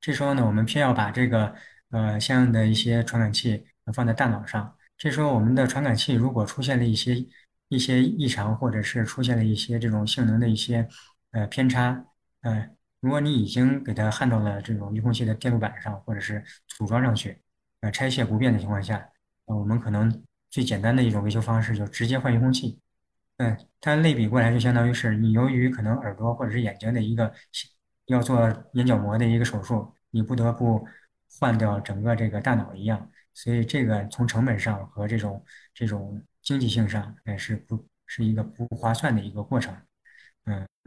A: 这时候呢，我们偏要把这个呃相应的一些传感器放在大脑上。这时候我们的传感器如果出现了一些一些异常，或者是出现了一些这种性能的一些呃偏差。嗯，如果你已经给它焊到了这种预控器的电路板上，或者是组装上去，呃，拆卸不变的情况下，呃，我们可能最简单的一种维修方式就直接换预控器。嗯，它类比过来就相当于是你由于可能耳朵或者是眼睛的一个要做眼角膜的一个手术，你不得不换掉整个这个大脑一样，所以这个从成本上和这种这种经济性上，也是不是一个不划算的一个过程。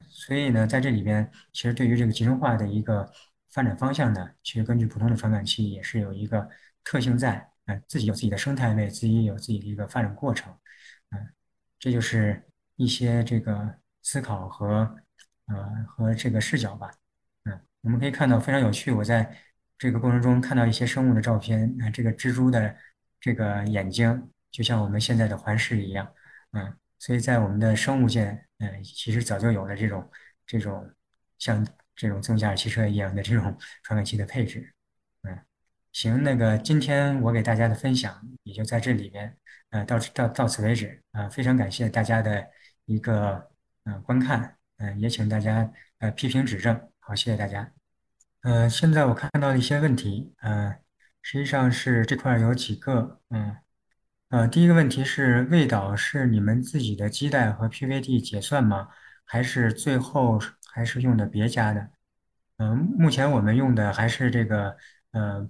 A: 所以呢，在这里边，其实对于这个集成化的一个发展方向呢，其实根据普通的传感器也是有一个特性在，嗯，自己有自己的生态位，自己有自己的一个发展过程，嗯，这就是一些这个思考和呃和这个视角吧，嗯，我们可以看到非常有趣，我在这个过程中看到一些生物的照片，啊，这个蜘蛛的这个眼睛就像我们现在的环视一样，嗯。所以在我们的生物界，嗯，其实早就有了这种这种像这种自动驾驶汽车一样的这种 传感器的配置，嗯，行，那个今天我给大家的分享也就在这里边，呃，到到到此为止，啊，非常感谢大家的一个呃观看，呃也请大家呃批评指正。好，谢谢大家。呃，现在我看到的一些问题，呃，实际上是这块有几个，嗯，呃，第一个问题是味导是你们自己的基带和 PVD 结算吗？还是最后还是用的别家的？嗯，目前我们用的还是这个呃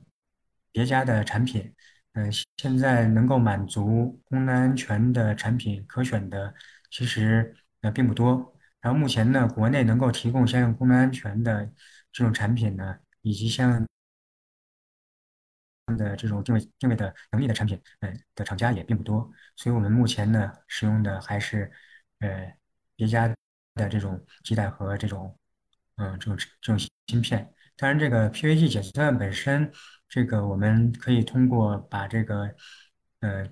A: 别家的产品，嗯、现在能够满足功能安全的产品可选的其实呃并不多。然后目前呢，国内能够提供相应功能安全的这种产品呢，以及相应的这种定位定位的能力的产品，嗯、的厂家也并不多。所以我们目前呢使用的还是呃别家的这种基带和这种嗯这种这种芯片。当然，这个 PVG 解算本身，这个我们可以通过把这个呃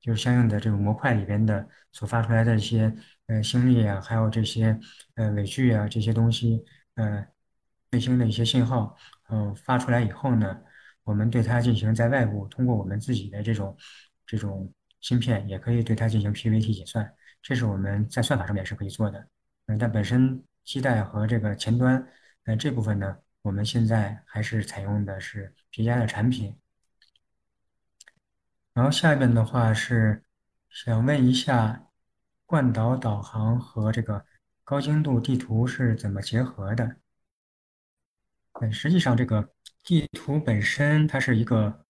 A: 就是相应的这种模块里边的所发出来的一些呃星力啊，还有这些呃尾距啊这些东西，呃卫星的一些信号，嗯、发出来以后呢。我们对它进行在外部通过我们自己的这种这种芯片，也可以对它进行 PVT 结算，这是我们在算法上面是可以做的。嗯，但本身基带和这个前端，呃这部分呢，我们现在还是采用的是皮加的产品。然后下边的话是想问一下，惯导导航和这个高精度地图是怎么结合的？嗯，实际上这个地图本身它是一个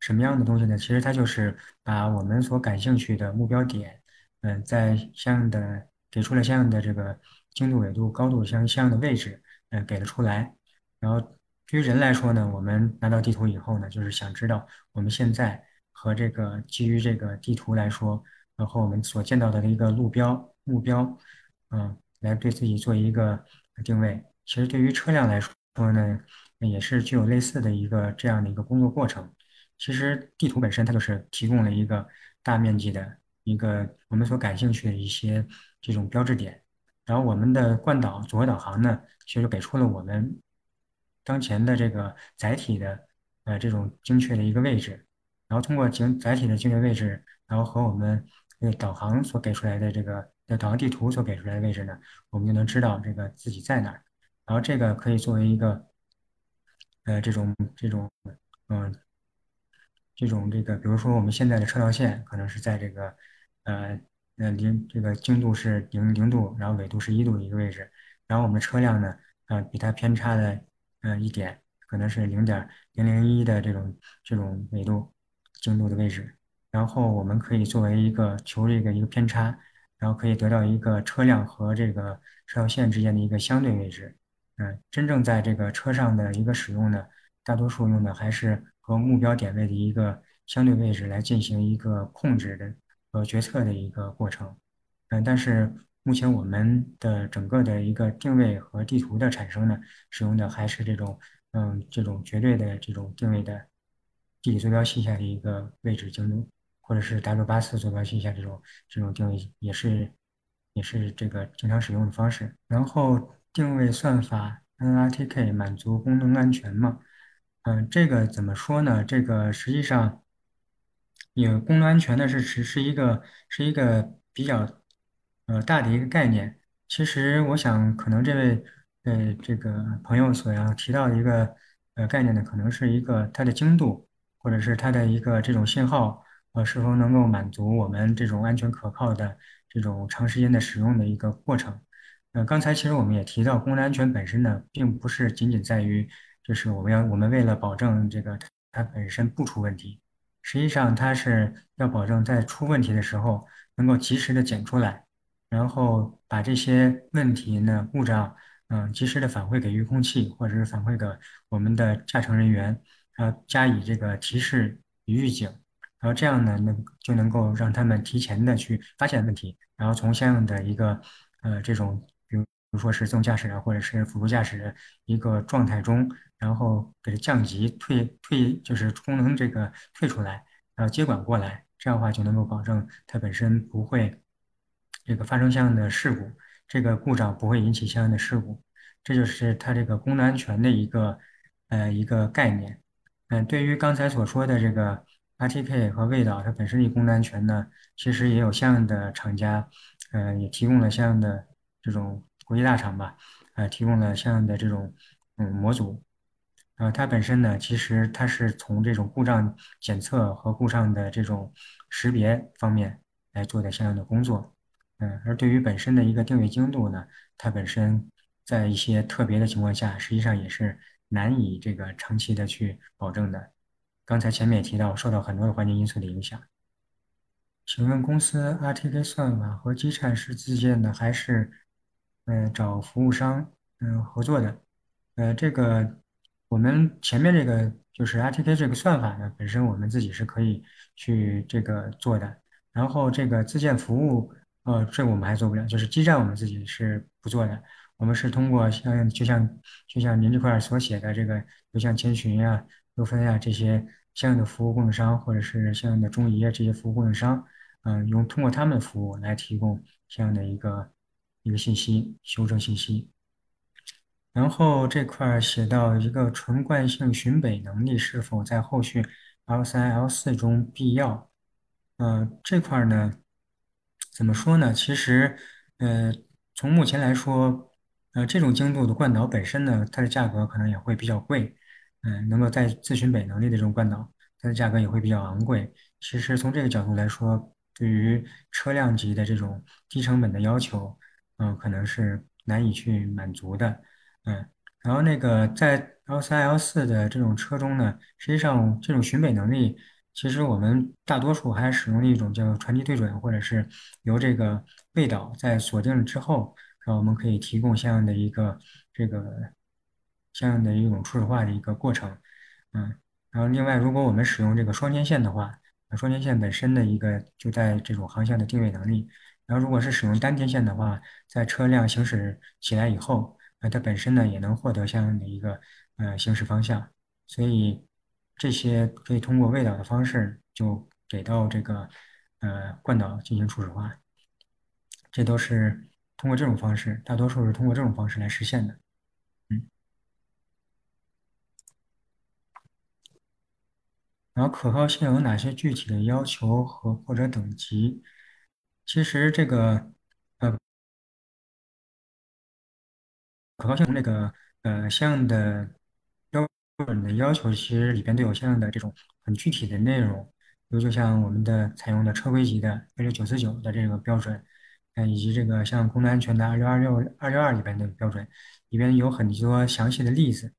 A: 什么样的东西呢？其实它就是把我们所感兴趣的目标点，嗯，在相应的给出了相应的这个经度、纬度、高度相相应的位置，嗯，给了出来。然后对于人来说呢，我们拿到地图以后呢，就是想知道我们现在和这个基于这个地图来说，然后我们所见到的一个路标目标，嗯，来对自己做一个定位。其实对于车辆来，说呢，也是具有类似的一个这样的一个工作过程。其实地图本身它就是提供了一个大面积的一个我们所感兴趣的一些这种标志点，然后我们的惯导组合导航呢，其实给出了我们当前的这个载体的呃这种精确的一个位置，然后通过精载体的精确位置，然后和我们这个导航所给出来的这个导航地图所给出来的位置呢，我们就能知道这个自己在哪儿。然后这个可以作为一个，呃，这种这种，嗯，这种这个，比如说我们现在的车道线可能是在这个，呃，呃零这个经度是零零度，然后纬度是一度一个位置，然后我们车辆呢，呃，比它偏差的，呃，一点可能是零点零零一的这种这种纬度经度的位置，然后我们可以作为一个求这个一个偏差，然后可以得到一个车辆和这个车道线之间的一个相对位置。嗯，真正在这个车上的一个使用呢，大多数用的还是和目标点位的一个相对位置来进行一个控制的和决策的一个过程。嗯，但是目前我们的整个的一个定位和地图的产生呢，使用的还是这种嗯这种绝对的这种定位的地理坐标系下的一个位置精度，或者是 W 八四坐标系下这种这种定位也是也是这个经常使用的方式。然后。定位算法 NRTK 满足功能安全吗？嗯，这个怎么说呢？这个实际上有功能安全的是只是一个是一个比较呃大的一个概念。其实我想，可能这位呃这个朋友所要提到的一个呃概念呢，可能是一个它的精度，或者是它的一个这种信号呃是否能够满足我们这种安全可靠的这种长时间的使用的一个过程。呃，刚才其实我们也提到，功能安全本身呢，并不是仅仅在于，就是我们要我们为了保证这个它本身不出问题，实际上它是要保证在出问题的时候能够及时的检出来，然后把这些问题呢故障，嗯，及时的反馈给预控器，或者是反馈给我们的驾乘人员，然后加以这个提示与预警，然后这样呢，能就能够让他们提前的去发现问题，然后从相应的一个呃这种。比如说是自动驾驶啊，或者是辅助驾驶一个状态中，然后给它降级退退，就是功能这个退出来，然后接管过来，这样的话就能够保证它本身不会这个发生相应的事故，这个故障不会引起相应的事故，这就是它这个功能安全的一个呃一个概念。嗯，对于刚才所说的这个 RTK 和味道，它本身的功能安全呢，其实也有相应的厂家，呃，也提供了相应的。这种国际大厂吧，呃，提供了相应的这种嗯模组。呃，它本身呢，其实它是从这种故障检测和故障的这种识别方面来做的相应的工作。嗯，而对于本身的一个定位精度呢，它本身在一些特别的情况下，实际上也是难以这个长期的去保证的。刚才前面也提到，受到很多的环境因素的影响。请问公司 RTK 算法和基站是自建的，还是呃找服务商嗯合作的？呃，这个我们前面这个就是 RTK 这个算法呢，本身我们自己是可以去这个做的。然后这个自建服务，呃，这我们还做不了，就是基站我们自己是不做的。我们是通过像就像就像您这块所写的这个，就像千寻呀、优分呀这些相应的服务供应商，或者是相应的中移啊这些服务供应商。嗯，用通过他们的服务来提供这样的一个一个信息修正信息。然后这块写到一个纯惯性巡北能力是否在后续 L 三 L 四中必要？呃，这块呢怎么说呢？其实呃，从目前来说，呃，这种精度的惯导本身呢，它的价格可能也会比较贵。嗯，能够在自巡北能力的这种惯导，它的价格也会比较昂贵。其实从这个角度来说，对于车辆级的这种低成本的要求，嗯，可能是难以去满足的，嗯，然后那个在 L 三 L 四的这种车中呢，实际上这种巡北能力，其实我们大多数还使用了一种叫传递对准，或者是由这个背导在锁定了之后，然后我们可以提供相应的一个这个相应的一种初始化的一个过程，嗯，然后另外如果我们使用这个双天线的话。双天线本身的一个就在这种航向的定位能力，然后如果是使用单天线的话，在车辆行驶起来以后，呃，它本身呢也能获得相应的一个呃行驶方向，所以这些可以通过位导的方式就给到这个呃惯导进行初始化，这都是通过这种方式，大多数是通过这种方式来实现的。嗯然后可靠性有哪些具体的要求和或者等级？其实这个呃可靠性那个呃相应的标准的要求，其实里边都有相应的这种很具体的内容。比如就像我们的采用的车规级的二六九四九的这个标准，嗯，以及这个像功能安全的二六二六二六二里边的标准，里边有很多详细的例子。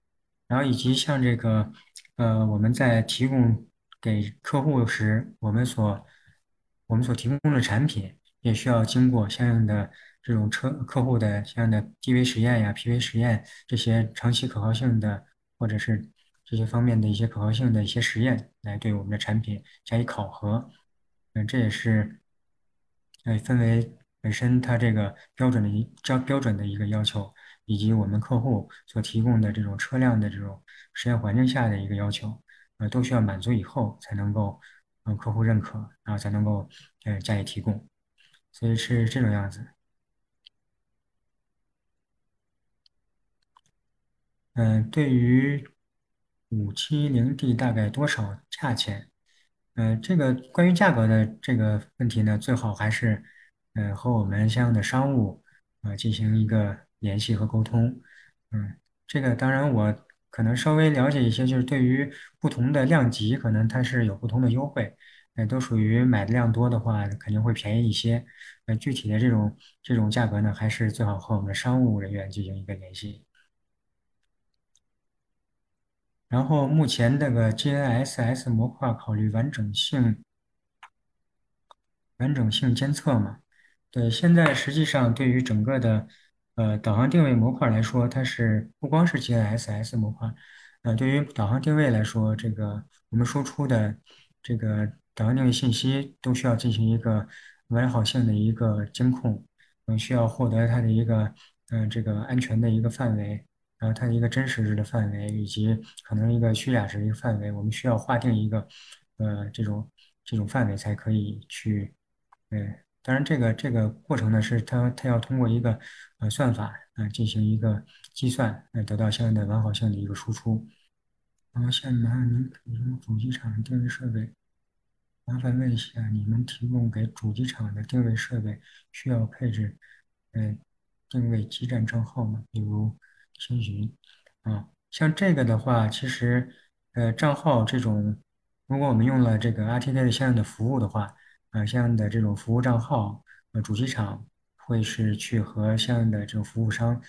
A: 然后以及像这个呃我们在提供。给客户时，我们所我们所提供的产品也需要经过相应的这种车客户的相应的 DV 实验呀、PV 实验这些长期可靠性的或者是这些方面的一些可靠性的一些实验来对我们的产品加以考核。嗯，这也是呃分为本身它这个标准的一标标准的一个要求，以及我们客户所提供的这种车辆的这种实验环境下的一个要求。呃，都需要满足以后才能够让客户认可，然后才能够呃加以提供，所以是这种样子。嗯，对于五七零 D 大概多少价钱？嗯，这个关于价格的这个问题呢，最好还是嗯和我们相应的商务呃进行一个联系和沟通。嗯，这个当然我。可能稍微了解一些，就是对于不同的量级，可能它是有不同的优惠。呃，都属于买的量多的话，肯定会便宜一些。呃，具体的这种这种价格呢，还是最好和我们的商务人员进行一个联系。然后目前这个 GNSS 模块考虑完整性完整性监测嘛？对，现在实际上对于整个的。呃，导航定位模块来说，它是不光是 GNSS 模块，呃，对于导航定位来说，这个我们输出的这个导航定位信息都需要进行一个完好性的一个监控，嗯，需要获得它的一个嗯这个安全的一个范围，然后它的一个真实值的范围，以及可能一个虚假值的一个范围，我们需要划定一个呃这种这种范围才可以去，嗯。当然，这个这个过程呢，是它它要通过一个呃算法呃进行一个计算，来得到相应的完好性的一个输出。然后，下面麻烦您提供主机厂定位设备。麻烦问一下，你们提供给主机厂的定位设备需要配置，呃，定位基站账号吗，比如星云啊，像这个的话，其实呃账号这种，如果我们用了这个 RTK 的相应的服务的话，呃相应的这种服务账号，呃主机厂会是去和相应的这种服务商，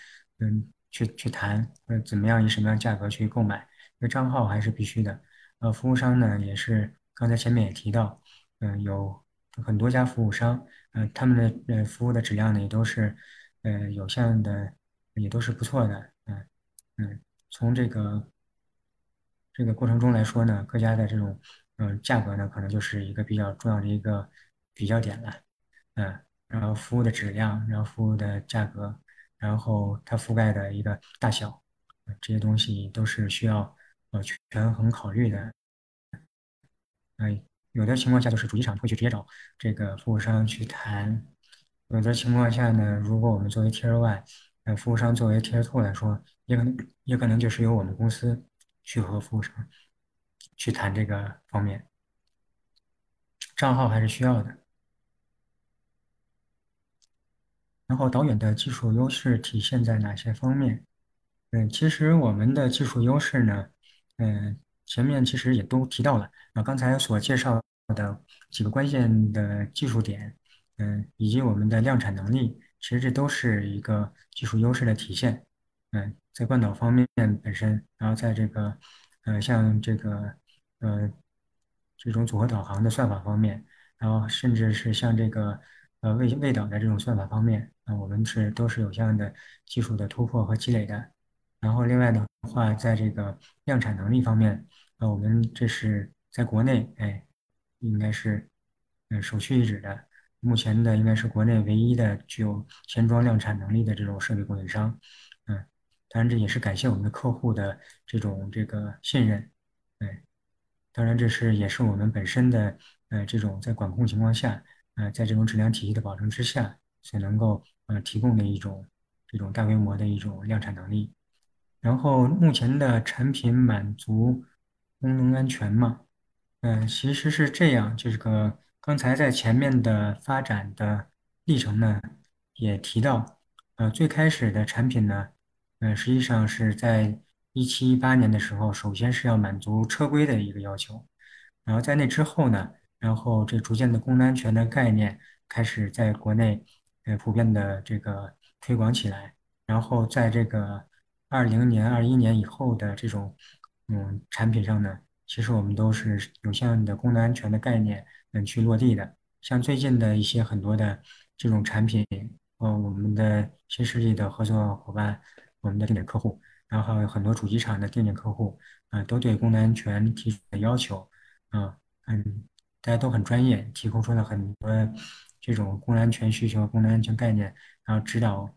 A: 嗯去去谈，呃怎么样以什么样价格去购买，这账号还是必须的。呃服务商呢也是刚才前面也提到，嗯有很多家服务商。呃，他们的呃服务的质量呢，也都是呃有限的，也都是不错的，嗯嗯，从这个这个过程中来说呢，各家的这种嗯价格呢，可能就是一个比较重要的一个比较点了，嗯，然后服务的质量，然后服务的价格，然后它覆盖的一个大小，这些东西都是需要呃权衡考虑的，嗯。有的情况下就是主机厂会去直接找这个服务商去谈，有的情况下呢，如果我们作为 Tier One，呃，服务商作为 Tier Two 来说，也可能也可能就是由我们公司去和服务商去谈这个方面，账号还是需要的。然后导远的技术优势体现在哪些方面？嗯，其实我们的技术优势呢，嗯，前面其实也都提到了，啊，刚才所介绍的几个关键的技术点，嗯，以及我们的量产能力，其实这都是一个技术优势的体现。嗯，在惯导方面本身，然后在这个，呃，像这个，呃，这种组合导航的算法方面，然后甚至是像这个，呃，未未导的这种算法方面，啊，我们是都是有这样的技术的突破和积累的。然后另外呢话，在这个量产能力方面，呃，我们这是在国内，哎，应该是，嗯，首屈一指的。目前的应该是国内唯一的具有前装量产能力的这种设备供应商，嗯，当然这也是感谢我们的客户的这种这个信任，哎，当然这是也是我们本身的，呃，这种在管控情况下，呃，在这种质量体系的保证之下，所能够呃提供的一种这种大规模的一种量产能力。然后目前的产品满足功能安全嘛？嗯，其实是这样，就是个刚才在前面的发展的历程呢，也提到，呃，最开始的产品呢，呃，实际上是在一七一八年的时候，首先是要满足车规的一个要求，然后在那之后呢，然后这逐渐的功能安全的概念开始在国内呃普遍的这个推广起来，然后在这个二零年、二一年以后的这种嗯产品上呢。其实我们都是有相应的功能安全的概念，嗯，去落地的。像最近的一些很多的这种产品，呃，我们的新势力的合作伙伴，我们的定点客户，然后还有很多主机厂的定点客户，啊，都对功能安全提出了要求，啊，嗯，大家都很专业，提供出了很多这种功能安全需求、功能安全概念，然后指导，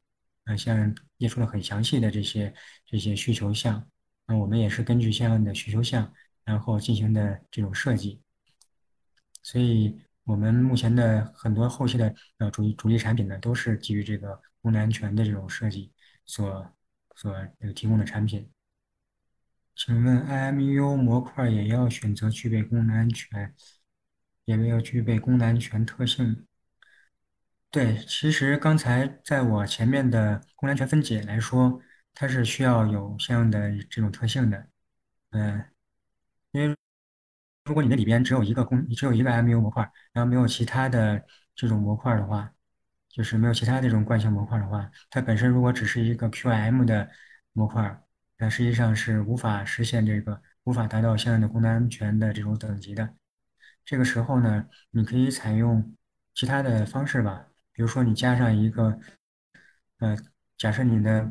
A: 呃，像列出了很详细的这些这些需求项，那我们也是根据相应的需求项。然后进行的这种设计，所以我们目前的很多后期的呃主主力产品呢，都是基于这个功能安全的这种设计所所这个提供的产品。请问 IMU 模块也要选择具备功能安全，也没有具备功能安全特性？对，其实刚才在我前面的功能安全分解来说，它是需要有相应的这种特性的，嗯。因为如果你的里边只有一个公，只有一个 MU 模块，然后没有其他的这种模块的话，就是没有其他这种惯性模块的话，它本身如果只是一个 QM 的模块，那实际上是无法实现这个，无法达到相应的功能安全的这种等级的。这个时候呢，你可以采用其他的方式吧，比如说你加上一个，呃，假设你的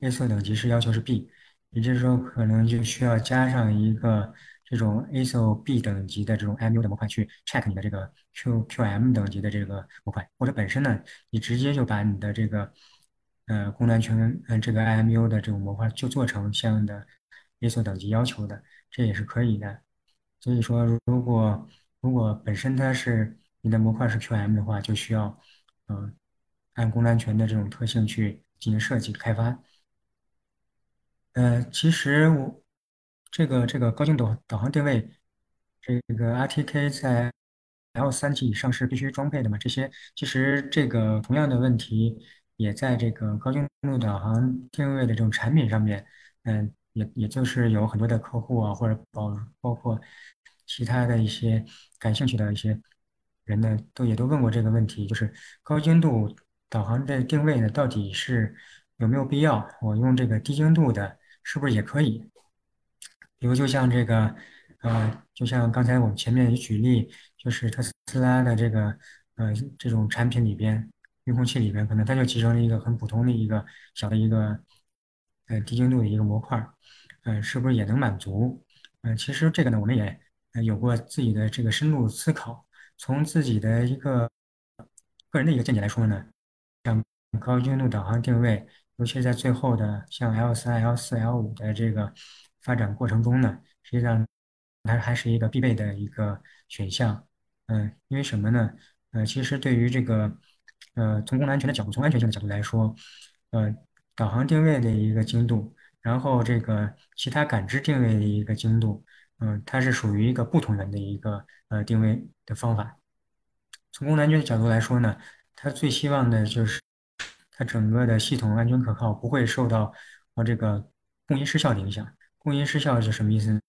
A: A 色等级是要求是 B，也就是说可能就需要加上一个。这种 ASIL B 等级的这种 MU 的模块去 check 你的这个 QQM 等级的这个模块，或者本身呢，你直接就把你的这个呃功能安全嗯这个 IMU 的这种模块就做成相应的 ASIL 等级要求的，这也是可以的。所以说，如果如果本身它是你的模块是 QM 的话，就需要嗯按功能安全的这种特性去进行设计开发。呃，其实我。这个这个高精导导航定位，这个 RTK 在 L 三级以上是必须装配的嘛？这些其实这个同样的问题，也在这个高精度导航定位的这种产品上面，嗯，也也就是有很多的客户啊，或者包包括其他的一些感兴趣的一些人呢，都也都问过这个问题，就是高精度导航的定位呢，到底是有没有必要？我用这个低精度的，是不是也可以？比如就像这个，呃，就像刚才我们前面也举例，就是特斯拉的这个，呃，这种产品里边，遥控器里边，可能它就集成了一个很普通的一个小的一个，呃，低精度的一个模块，呃，是不是也能满足？呃，其实这个呢，我们也呃有过自己的这个深度思考，从自己的一个个人的一个见解来说呢，像高精度导航定位，尤其在最后的像 L 三、L 四、L 五的这个。发展过程中呢，实际上它还是一个必备的一个选项。嗯，因为什么呢？呃，其实对于这个呃从功能安全的角度、从安全性的角度来说，呃，导航定位的一个精度，然后这个其他感知定位的一个精度，嗯，它是属于一个不同源的一个呃定位的方法。从功能安全的角度来说呢，它最希望的就是它整个的系统安全可靠，不会受到呃这个共因失效的影响。共因失效是什么意思？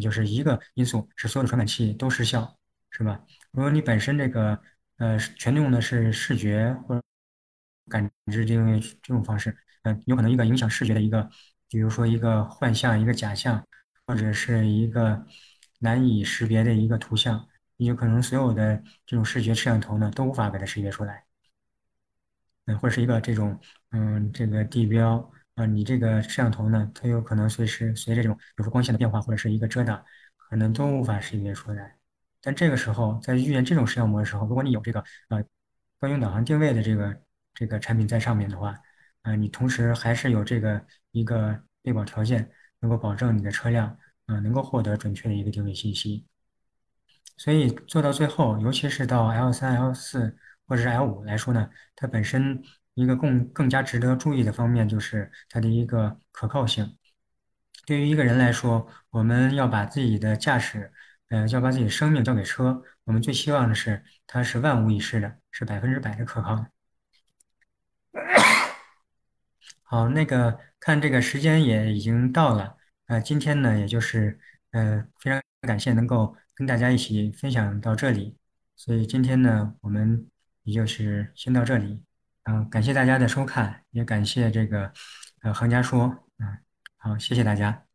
A: 就是一个因素使所有的传感器都失效，是吧？如果你本身这个呃全用的是视觉或者感知定位这种方式，嗯，有可能一个影响视觉的一个，比如说一个幻象、一个假象，或者是一个难以识别的一个图像，你有可能所有的这种视觉摄像头呢都无法给它识别出来，嗯，或者是一个这种嗯这个地标。啊，你这个摄像头呢，它有可能随时随着这种，比如说光线的变化或者是一个遮挡，可能都无法识别出来。但这个时候，在遇见这种摄像模的时候，如果你有这个呃高精导航定位的这个这个产品在上面的话，啊，你同时还是有这个一个备保条件，能够保证你的车辆啊能够获得准确的一个定位信息。所以做到最后，尤其是到 L 三、L 四或者是 L 五来说呢，它本身。一个更更加值得注意的方面就是它的一个可靠性。对于一个人来说，我们要把自己的驾驶，呃，要把自己的生命交给车，我们最希望的是它是万无一失的，是百分之百的可靠。好，那个看这个时间也已经到了，呃，今天呢，也就是呃，非常感谢能够跟大家一起分享到这里，所以今天呢，我们也就是先到这里。嗯，感谢大家的收看，也感谢这个呃行家说，嗯，好，谢谢大家。